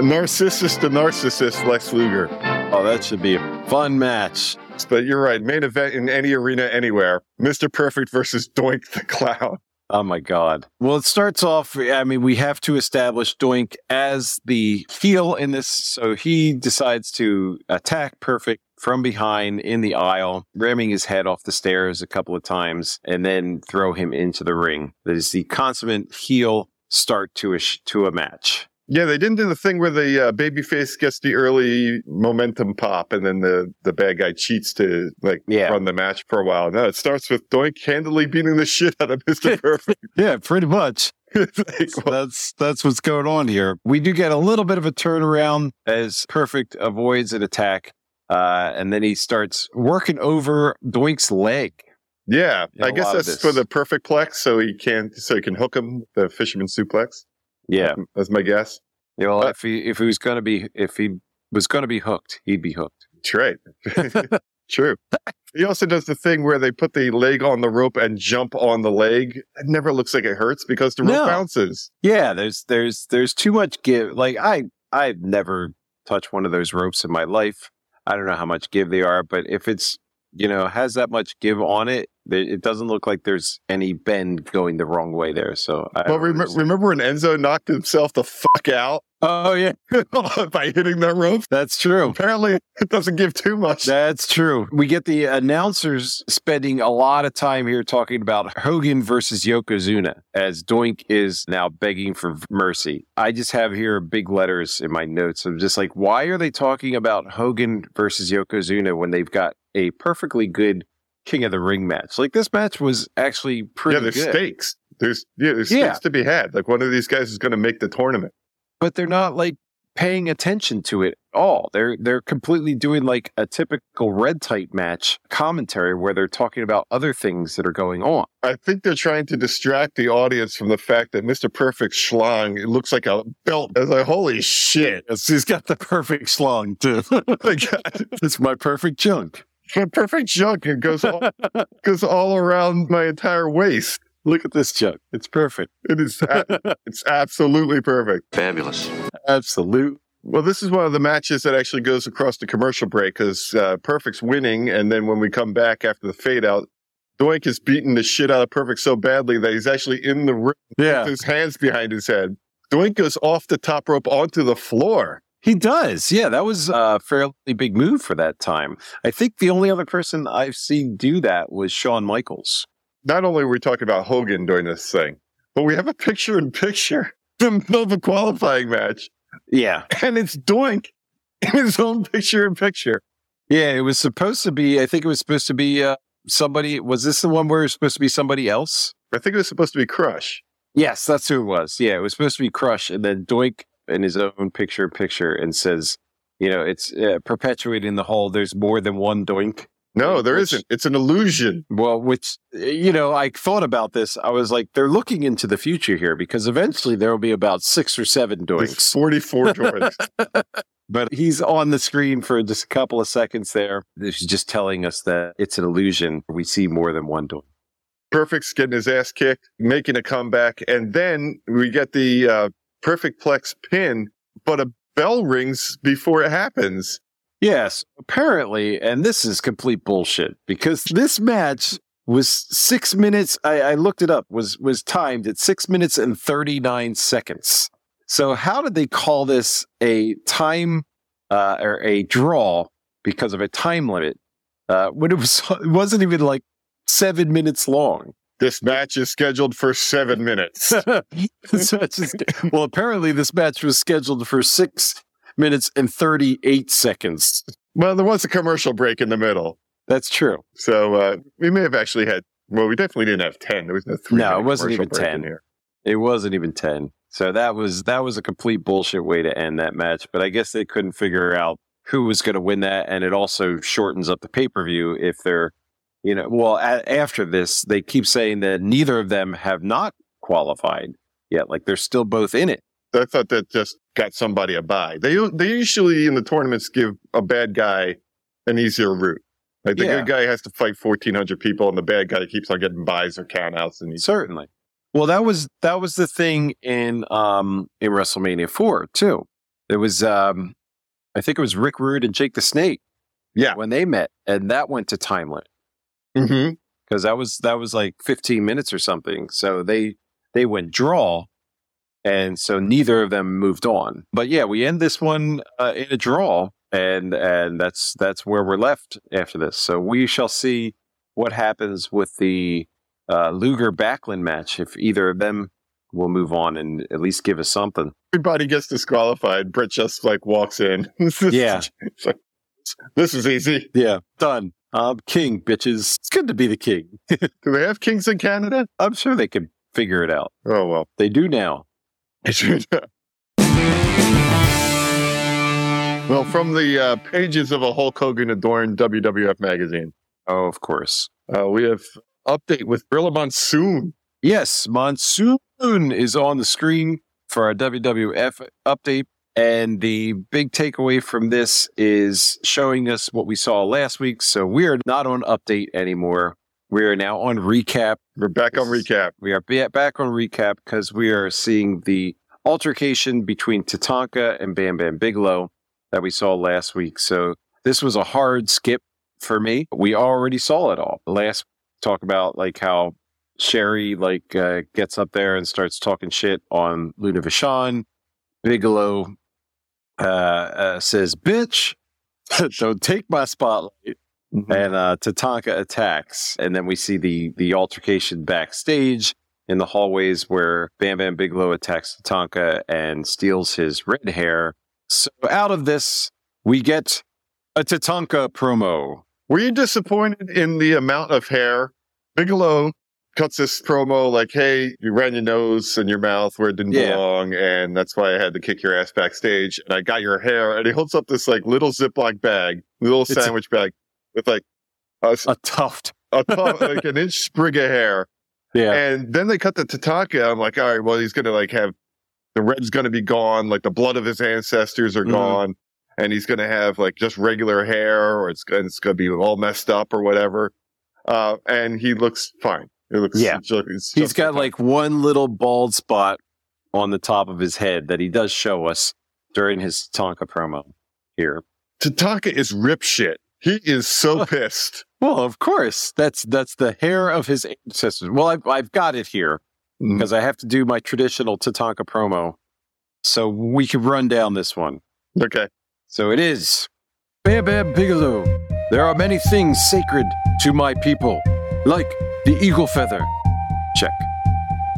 narcissist to Narcissist, Lex Luger. Oh, that should be a fun match. But you're right, main event in any arena anywhere. Mr. Perfect versus Doink the Clown. Oh my God. Well, it starts off. I mean, we have to establish Doink as the heel in this. So he decides to attack Perfect from behind in the aisle, ramming his head off the stairs a couple of times, and then throw him into the ring. That is the consummate heel start to a, sh- to a match. Yeah, they didn't do the thing where the uh, babyface gets the early momentum pop and then the, the bad guy cheats to like Yeah. run the match for a while. No, it starts with Doink handily beating the shit out of Mr. Perfect. Yeah, pretty much. Like, So that's that's what's going on here. We do get a little bit of a turnaround as Perfect avoids an attack, uh, and then he starts working over Doink's leg. yeah, I guess that's for the perfect plex, so he can so he can hook him the fisherman suplex. Yeah, That's my guess. yeah. Well, if he if he was going to be if he was to be hooked, he'd be hooked. That's right. True. He also does the thing where they put the leg on the rope and jump on the leg. It never looks like it hurts because the rope No. bounces. Yeah, there's there's there's too much give. Like I I've never touched one of those ropes in my life. I don't know how much give they are, but if it's you know has that much give on it, it doesn't look like there's any bend going the wrong way there. So I Well, rem- remember when Enzo knocked himself the fuck out oh yeah, by hitting that rope? that's true. Apparently, it doesn't give too much. That's true. We get the announcers spending a lot of time here talking about Hogan versus Yokozuna as Doink is now begging for mercy. I just have here big letters in my notes. I'm just like, why are they talking about Hogan versus Yokozuna when they've got a perfectly good King of the Ring match? Like this match was actually pretty yeah, there's good. stakes. There's yeah, there's Yeah. stakes to be had. Like one of these guys is going to make the tournament. but they're not like paying attention to it at all. They're they're completely doing like a typical red tight match commentary where they're talking about other things that are going on. I think they're trying to distract the audience from the fact that Mr. Perfect Schlong it looks like a belt. It's like holy shit! He's got the perfect slong too. It's my perfect junk. The perfect junk. It goes all, goes all around my entire waist. Look at this junk. It's perfect. It is. a- it's absolutely perfect. Fabulous. Absolute. Well, this is one of the matches that actually goes across the commercial break because uh, Perfect's winning, and then when we come back after the fade out, Doink is beating the shit out of Perfect so badly that he's actually in the ring Yeah, with his hands behind his head. Doink goes off the top rope onto the floor. He does. Yeah, that was a fairly big move for that time. I think the only other person I've seen do that was Shawn Michaels. Not only are we talking about Hogan during this thing, but we have a picture in picture in the middle of a qualifying match, Yeah, and it's Doink in his own picture in picture. Yeah, it was supposed to be. I think it was supposed to be uh, somebody. Was this the one where it was supposed to be somebody else? I think it was supposed to be Crush. Yes, that's who it was. Yeah, it was supposed to be Crush, and then Doink in his own picture picture and says, you know, it's uh, perpetuating the whole. There's more than one Doink. No, there Which- not It's an illusion. Well, which you know, I thought about this. I was like, they're looking into the future here because eventually there will be about six or seven There's Doinks. 44 joints. But he's on the screen for just a couple of seconds there. This is just telling us that it's an illusion. We see more than one Doink. Perfect's getting his ass kicked, making a comeback, and then we get the uh, perfect plex pin, but a bell rings before it happens. Yes, apparently, and this is complete bullshit because this match was six minutes. I, I looked it up. was was timed at six minutes and thirty nine seconds. So how did they call this a time uh, or a draw because of a time limit uh, when it was it wasn't even like seven minutes long? This match is scheduled for seven minutes. This match is- well, apparently this match was scheduled for six minutes and thirty eight seconds. well, there was a commercial break in the middle. That's true. So uh, we may have actually had, well, we definitely didn't have 10. There was no three. No, it wasn't even 10. Here. It wasn't even 10. So that was that was a complete bullshit way to end that match, but I guess they couldn't figure out who was going to win that and it also shortens up the pay-per-view if they're you know, well a- after this they keep saying that neither of them have not qualified yet, like they're still both in it. I thought that just got somebody a buy. They they usually in the tournaments give a bad guy an easier route. Like the Yeah. good guy has to fight 1,400 people, and the bad guy keeps on getting buys or countouts. And Certainly. Well, that was that was the thing in um in WrestleMania 4 too. It was um I think it was Rick Rude and Jake the Snake yeah. when they met and that went to time limit. Because that was that was like 15 minutes or something. So they they went draw, and so neither of them moved on. But yeah, we end this one uh, in a draw, and and that's that's where we're left after this. So we shall see what happens with the uh, Luger Backlund match if either of them will move on and at least give us something. Everybody gets disqualified. Bret just like walks in. This Yeah. it's like, this is easy. Yeah, done. I'm king, bitches. It's good to be the king. Do they have kings in Canada? I'm sure they can figure it out. Oh well. They do now. well, from the uh, pages of a Hulk Hogan adorned WWF magazine, Oh, of course. uh, we have update with Gorilla Monsoon. Yes, Monsoon is on the screen for our WWF update. And the big takeaway from this is showing us what we saw last week. So we are not on update anymore. We are now on recap. We're back on recap. We are back on recap because we are seeing the altercation between Tatanka and Bam Bam Bigelow that we saw last week. So this was a hard skip for me. We already saw it all. Last talk about like how Sherri like uh, gets up there and starts talking shit on Luna Vachon. Bigelow uh, uh, says, "Bitch, don't take my spotlight." and uh, Tatanka attacks, and then we see the the altercation backstage in the hallways where Bam Bam Bigelow attacks Tatanka and steals his red hair. So out of this, we get a Tatanka promo. Were you disappointed in the amount of hair? Bigelow cuts this promo like, hey, you ran your nose and your mouth where it didn't Yeah. belong, and that's why I had to kick your ass backstage. And I got your hair. And he holds up this like little Ziploc bag, little It's a- sandwich bag with like a tuft. a top, like an inch sprig of hair. Yeah. And then they cut the Tatanka. I'm like, all right, well, he's going to like have the red's going to be gone. Like the blood of his ancestors are Mhm. gone. And he's going to have like just regular hair or it's, gonna- it's going to be all messed up or whatever. Uh, and he looks fine. It looks, Yeah. just- He's got like one little bald spot on the top of his head that he does show us during his Tatanka promo here. Tatanka is rip shit. He is so pissed. Well, of course, that's that's the hair of his ancestors. Well, I've I've got it here mm. because I have to do my traditional Tatanka promo, so we can run down this one. Okay. So it is Bam Bam Bigelow. There are many things sacred to my people, like the eagle feather. Check.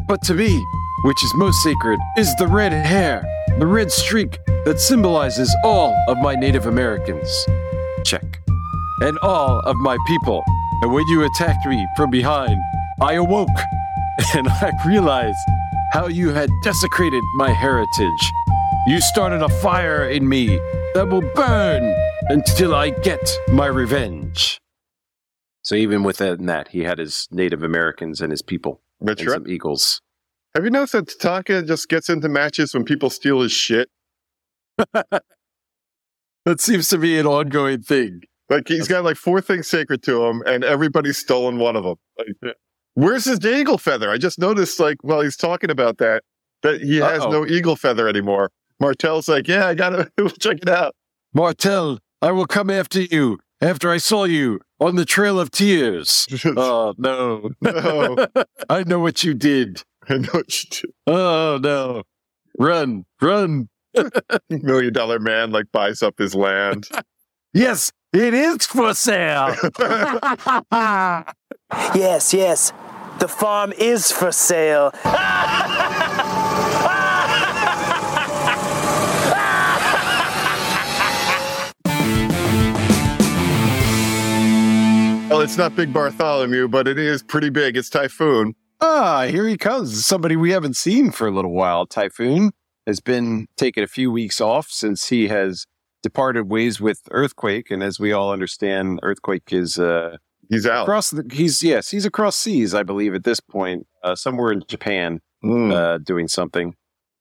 But to me, which is most sacred, is the red hair, the red streak that symbolizes all of my Native Americans. Check. And all of my people. And when you attacked me from behind, I awoke and I realized how you had desecrated my heritage. You started a fire in me that will burn until I get my revenge. So even within that, he had his Native Americans and his people That's and right. some eagles. Have you noticed that Tatanka just gets into matches when people steal his shit? That seems to be an ongoing thing. Like he's got like four things sacred to him, and everybody's stolen one of them. Like, where's his eagle feather? I just noticed, like, while he's talking about that, that he has Uh-oh. no eagle feather anymore. Martel's like, yeah, I gotta check it out. Martel, I will come after you after I saw you on the Trail of Tears. Oh, no. No. I know what you did. I know what you did. Oh, no. Run, run. Million dollar man like buys up his land. Yes, it is for sale. Yes, yes. The farm is for sale. It's not Big Bartholomew, but it is pretty big. It's Typhoon. Ah, here he comes. Somebody we haven't seen for a little while. Typhoon has been taking a few weeks off since he has departed ways with Earthquake. And as we all understand, Earthquake is uh, He's out. across the, he's, yes, he's across seas, I believe, at this point, uh, somewhere in Japan, Mm. uh, doing something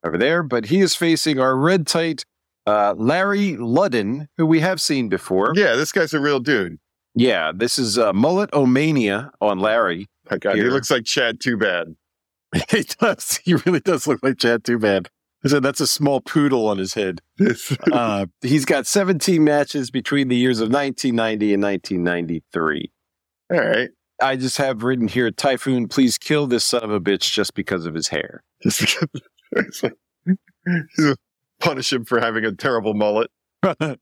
over there. But he is facing our red tight uh, Larry Ludden, who we have seen before. yeah, this guy's a real dude. Yeah, this is uh, Mullet Omania on Larry. My God, he looks like Chad Too Bad. he does. He really does look like Chad Too Bad. Said that's a small poodle on his head. Uh, he's got 17 matches between the years of 1990 and 1993. All right. I just have written here, Typhoon, please kill this son of a bitch just because of his hair. Just because like- punish him for having a terrible mullet. Yeah.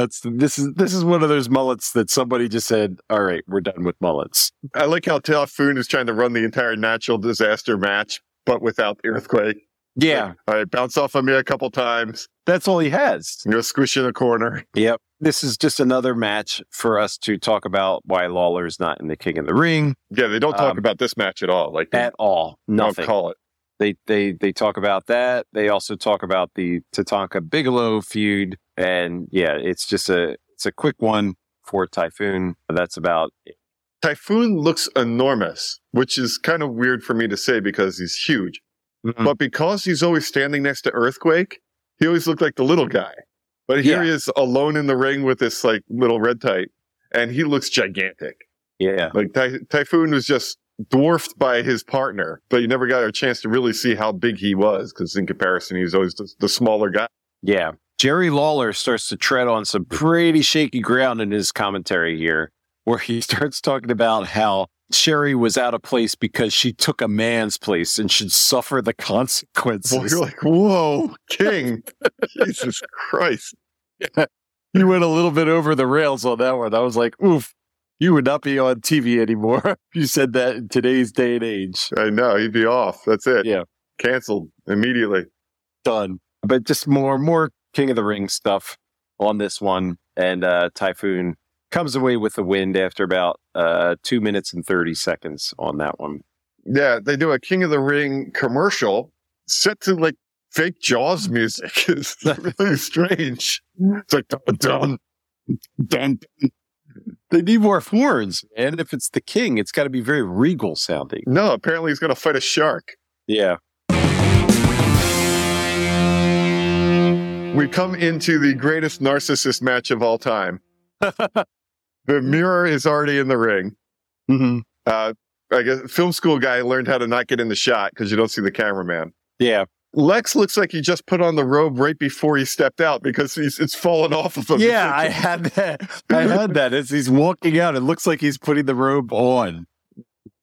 That's this is this is one of those mullets that somebody just said, "All right, we're done with mullets." I like how Typhoon is trying to run the entire natural disaster match, but without the earthquake. Yeah, All right, bounce off of me a couple times. that's all he has. Go squish in a corner. Yep. this is just another match for us to talk about why Lawler's not in the King of the Ring Yeah, they don't talk Um, about this match at all. Like, at all. don't Nothing. call it. They they they talk about that. They also talk about the Tatanka Bigelow feud, and yeah, it's just a it's a quick one for Typhoon. That's about it. Typhoon looks enormous, which is kind of weird for me to say because he's huge. Mhm. But because he's always standing next to Earthquake, he always looked like the little guy. But here Yeah. he is alone in the ring with this like little red tight, and he looks gigantic. Yeah, Like Ty- Typhoon was just dwarfed by his partner, but you never got a chance to really see how big he was because in comparison, he was always the, the smaller guy. yeah. Jerry Lawler starts to tread on some hmm. pretty shaky ground in his commentary here, where he starts talking about how Sherri was out of place because she took a man's place and should suffer the consequences. Well, you're like, whoa, King, Jesus Christ! you went a little bit over the rails on that one. I was like, oof, you would not be on TV anymore. if you said that in today's day and age. I know You'd be off. That's it. Yeah. canceled immediately. Done. But just more, and more King of the Ring stuff on this one. And uh, Typhoon comes away with the wind after about uh, two minutes and 30 seconds on that one. Yeah, they do a King of the Ring commercial set to like fake Jaws music. It's really strange. It's like dun dun dun. They need more horns. And if it's the king, it's got to be very regal sounding. No, apparently he's going to fight a shark. Yeah. We come into the greatest narcissist match of all time. the mirror is already in the ring. hmm Uh, I guess film school guy learned how to not get in the shot because you don't see the cameraman. Yeah. Lex looks like he just put on the robe right before he stepped out because he's it's fallen off of him. Yeah, I had that. I had that as he's walking out. It looks like he's putting the robe on.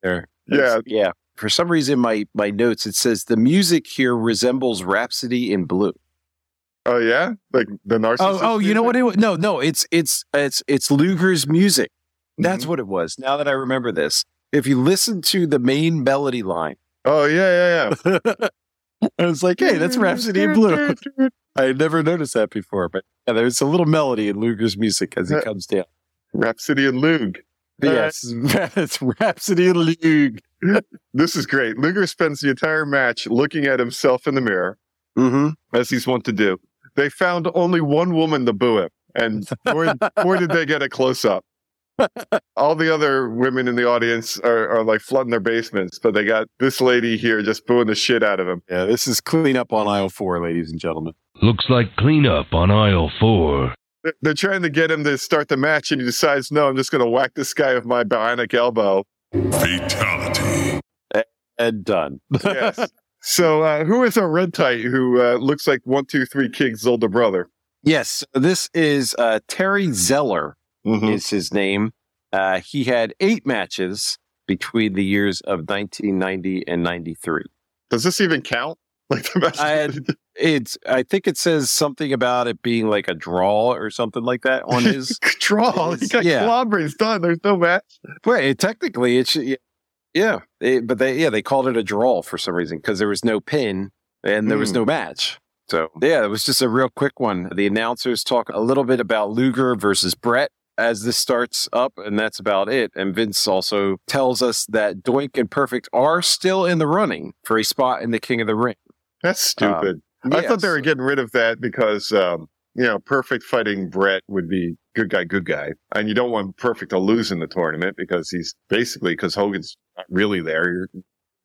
There. Yeah. Yeah. For some reason, my my notes it says the music here resembles Rhapsody in Blue. Oh yeah, like the narcissist. Oh, oh, you know what? It, was? no, no, it's it's it's it's Luger's music. That's Mhm. what it was. Now that I remember this, if you listen to the main melody line, Oh yeah, yeah, yeah. I was like, "Hey, that's Rhapsody in Blue." I had never noticed that before, but yeah, there's a little melody in Luger's music as he Uh, comes down. Rhapsody and Lug. Yes, it's Rhapsody in Luger. This is great. Luger spends the entire match looking at himself in the mirror, Mm-hmm. as he's wont to do. They found only one woman to boo him, and boy, boy did they get a close up. All the other women in the audience are, are like flooding their basements, but they got this lady here just booing the shit out of him. Yeah, this is clean up on aisle four, ladies and gentlemen. Looks like cleanup on aisle four. They're- They're trying to get him to start the match, and he decides, no, I'm just going to whack this guy with my bionic elbow. Fatality. And done. Yes. so, uh, who is our red tight who uh, looks like one, two, three King's older brother? yes, this is uh, Terry Zeller Mhm. is his name. Uh, he had eight matches between the years of 1990 and 93. Does this even count? Like the match? I had- It's I think it says something about it being like a draw or something like that on his. draw. He got Yeah. clobbered. He's done. There's no match. well, it, technically it should. Yeah, They- but they yeah they called it a draw for some reason because there was no pin and there was Hmm. no match. So yeah, it was just a real quick one. The announcers talk a little bit about Luger versus Bret as this starts up, and that's about it. And Vince also tells us that Doink and Perfect are still in the running for a spot in the King of the Ring. That's stupid. I thought they were getting rid of that because, um, you know, Perfect fighting Bret would be good guy, good guy. And you don't want Perfect to lose in the tournament because he's basically, because Hogan's not really there, you're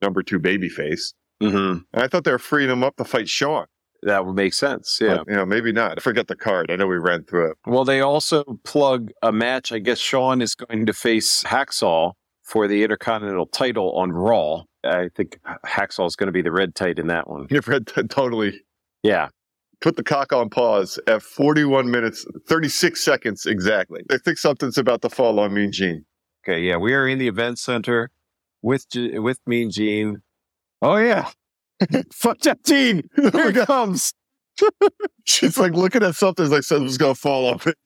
number two babyface. Mhm. And I thought they were freeing him up to fight Shawn. That would make sense. Yeah. But, you know, maybe not. I forgot the card. I know we ran through it. Well, they also plug a match. I guess Shawn is going to face Hacksaw for the Intercontinental title on Raw. I think Hacksaw is going to be the red tight in that one. You've read totally Yeah. Put the cock on pause at 41 minutes, 36 seconds exactly. I think something's about to fall on Mean Gene. Okay. Yeah. We are in the event center with G- with Mean Gene. Oh yeah. Fuck that Gene. Oh Here it comes. She's like looking at something like something's going to fall off it.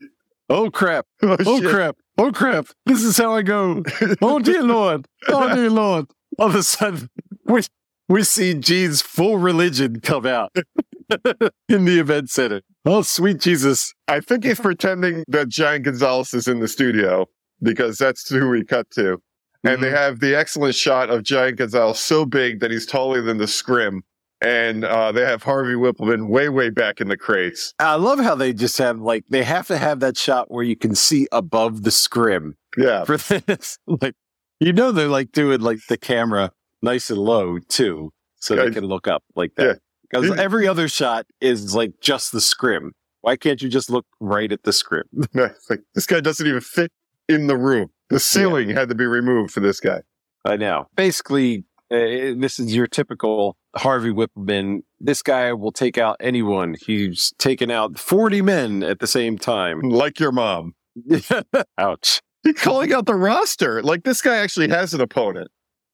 Oh crap. Oh, Oh crap. Oh crap. This is how I go. Oh dear Lord. Oh dear Lord. All of a sudden, we we see Gene's full religion come out in the event center. Oh, sweet Jesus. I think he's pretending that Giant Gonzalez is in the studio because that's who we cut to. And they have the excellent shot of Giant Gonzalez so big that he's taller than the scrim. And uh, they have Harvey Whippleman way, way back in the crates. I love how they just have like they have to have that shot where you can see above the scrim Yeah. for this. Like you know they're like doing like the camera nice and low too, so Yeah. they can look up like Yeah. Because every other shot is like just the scrim. Why can't you just look right at the scrim? Like, this guy doesn't even fit in the room. The ceiling had to be removed for this guy. I know. Basically, uh, this is your typical Harvey Whippleman. This guy will take out anyone. He's taken out 40 men at the same time. Like your mom. Ouch. He's calling out the roster. Like this guy actually has an opponent.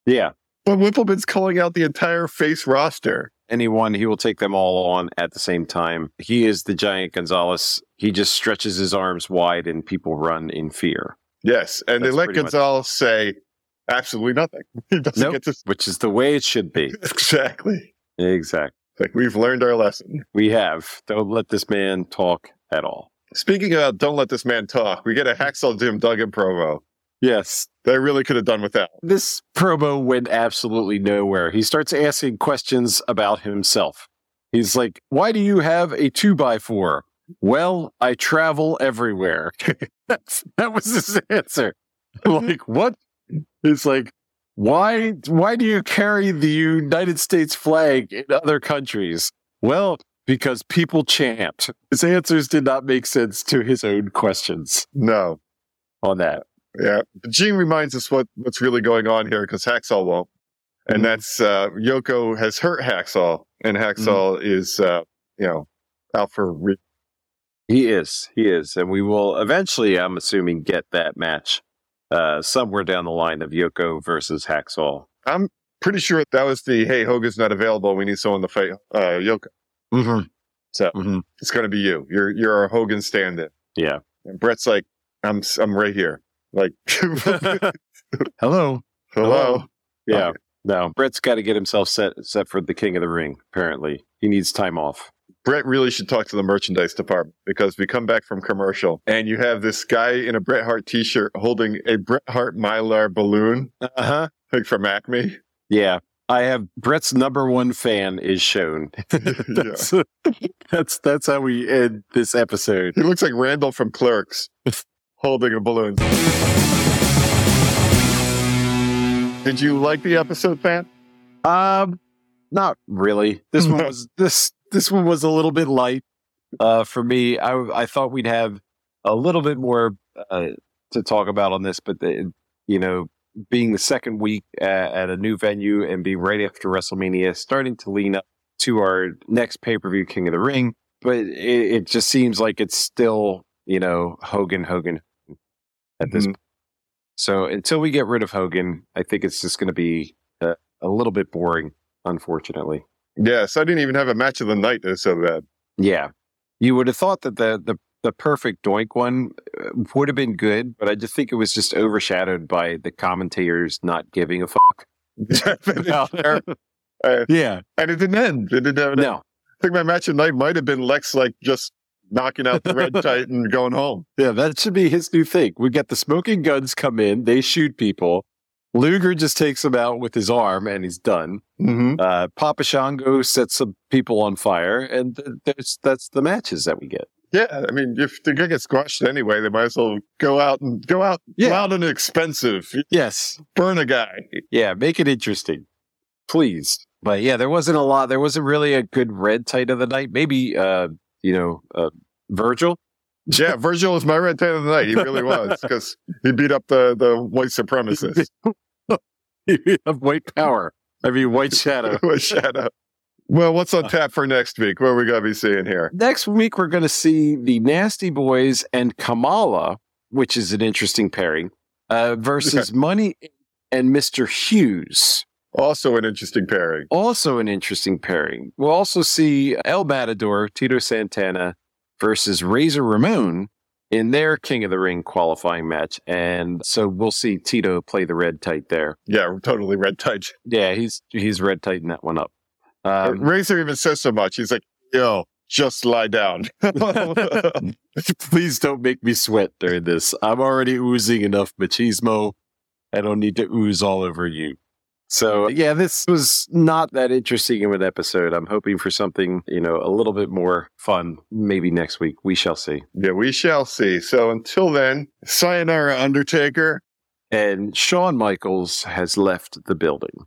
Yeah. But Whippleman's calling out the entire face roster. Anyone, he will take them all on at the same time. He is the giant Gonzalez. He just stretches his arms wide and people run in fear, Yes. And That's they let pretty much- Gonzalez say absolutely nothing. He doesn't Nope. get to. which is the way it should be. Exactly. exactly. Like we've learned our lesson. We have. Don't let this man talk at all. Speaking of don't let this man talk, we get a Hacksaw Jim Duggan promo. Yes. They really could have done without. This promo went absolutely nowhere. He starts asking questions about himself. He's like, Why do you have a two by four? Well, I travel everywhere. That's, that was his answer. like, what? It's like, why why do you carry the United States flag in other countries? Well, because people chant. His answers did not make sense to his own questions No. on that. Yeah. But Gene reminds us what, what's really going on here because Hacksaw won't. And Mhm. that's uh, Yoko has hurt Hacksaw, and Hacksaw is, uh, you know, out for re- He is. He is. And we will eventually, I'm assuming, get that match uh, somewhere down the line of Yoko versus Hacksaw. I'm pretty sure that was the hey Hogan's not available. We need someone to fight uh, Yoko. Mm-hmm. So Mhm. it's going to be you. You're you're our Hogan stand-in. Yeah. And Bret's like, I'm I'm right here. Like, Hello. hello. Yeah. No, Bret's got to get himself set set for the King of the Ring. Apparently, he needs time off. Brett really should talk to the merchandise department because we come back from commercial and you have this guy in a Bret Hart T-shirt holding a Bret Hart Mylar balloon, Uh huh. like from Acme. Yeah. I have Bret's number one fan is shown. that's, that's that's how we end this episode. He looks like Randall from Clerks, holding a balloon. Did you like the episode, fan? Um, not really. This one was this this one was a little bit light. Uh, for me, I I thought we'd have a little bit more uh, to talk about on this, but the, you know, being the second week at, at a new venue and being right after WrestleMania, starting to lean up to our next pay per view, King of the Ring, but it, it just seems like it's still you know Hogan, Hogan at this. Mhm. point. So until we get rid of Hogan, I think it's just going to be uh, a little bit boring, unfortunately. Yes, I didn't even have a match of the night that's so bad. Yeah, you would have thought that the the the perfect Doink one uh, would have been good, but I just think it was just overshadowed by the commentators not giving a fuck. Uh, yeah, and it didn't end. It didn't have an end. no, I think my match of the night might have been Lex like just knocking out the red titan, going home. yeah, that should be his new thing. We get the Smoking Gunns come in, they shoot people. Luger just takes them out with his arm, and he's done. Mm-hmm. Uh, Papa Shango sets some people on fire, and th- that's that's the matches that we get. Yeah, I mean, if they're gonna get squashed anyway, they might as well go out and go out Yeah. loud and expensive. Yes, Burn a guy. Yeah, make it interesting, please. But yeah, there wasn't a lot. There wasn't really a good red tight of the night. Maybe, uh, you know, uh, Virgil. Yeah, Virgil was my red tight of the night. He really was because he beat up the the white supremacists. of white power. I mean, white shadow. white Shadow. Well, what's on tap for next week? What are we gonna be seeing here? Next week, we're going to see the Nasty Boys and Kamala, which is an interesting pairing, uh, versus Money and Mr. Hughes. Also, an interesting pairing. Also, an interesting pairing. We'll also see El Matador, Tito Santana versus Razor Ramon in their King of the Ring qualifying match. And so we'll see Tito play the red tight there. Yeah, totally red tight. Yeah, he's he's red tighten that one up. Um, Razor even says so much. He's like, "Yo, just lie down. Please don't make me sweat during this. I'm already oozing enough machismo. I don't need to ooze all over you. So, yeah, this was not that interesting of an episode. I'm hoping for something, you know, a little bit more fun maybe next week. We shall see. yeah, we shall see. So until then, Sayonara, Undertaker. And Shawn Michaels has left the building.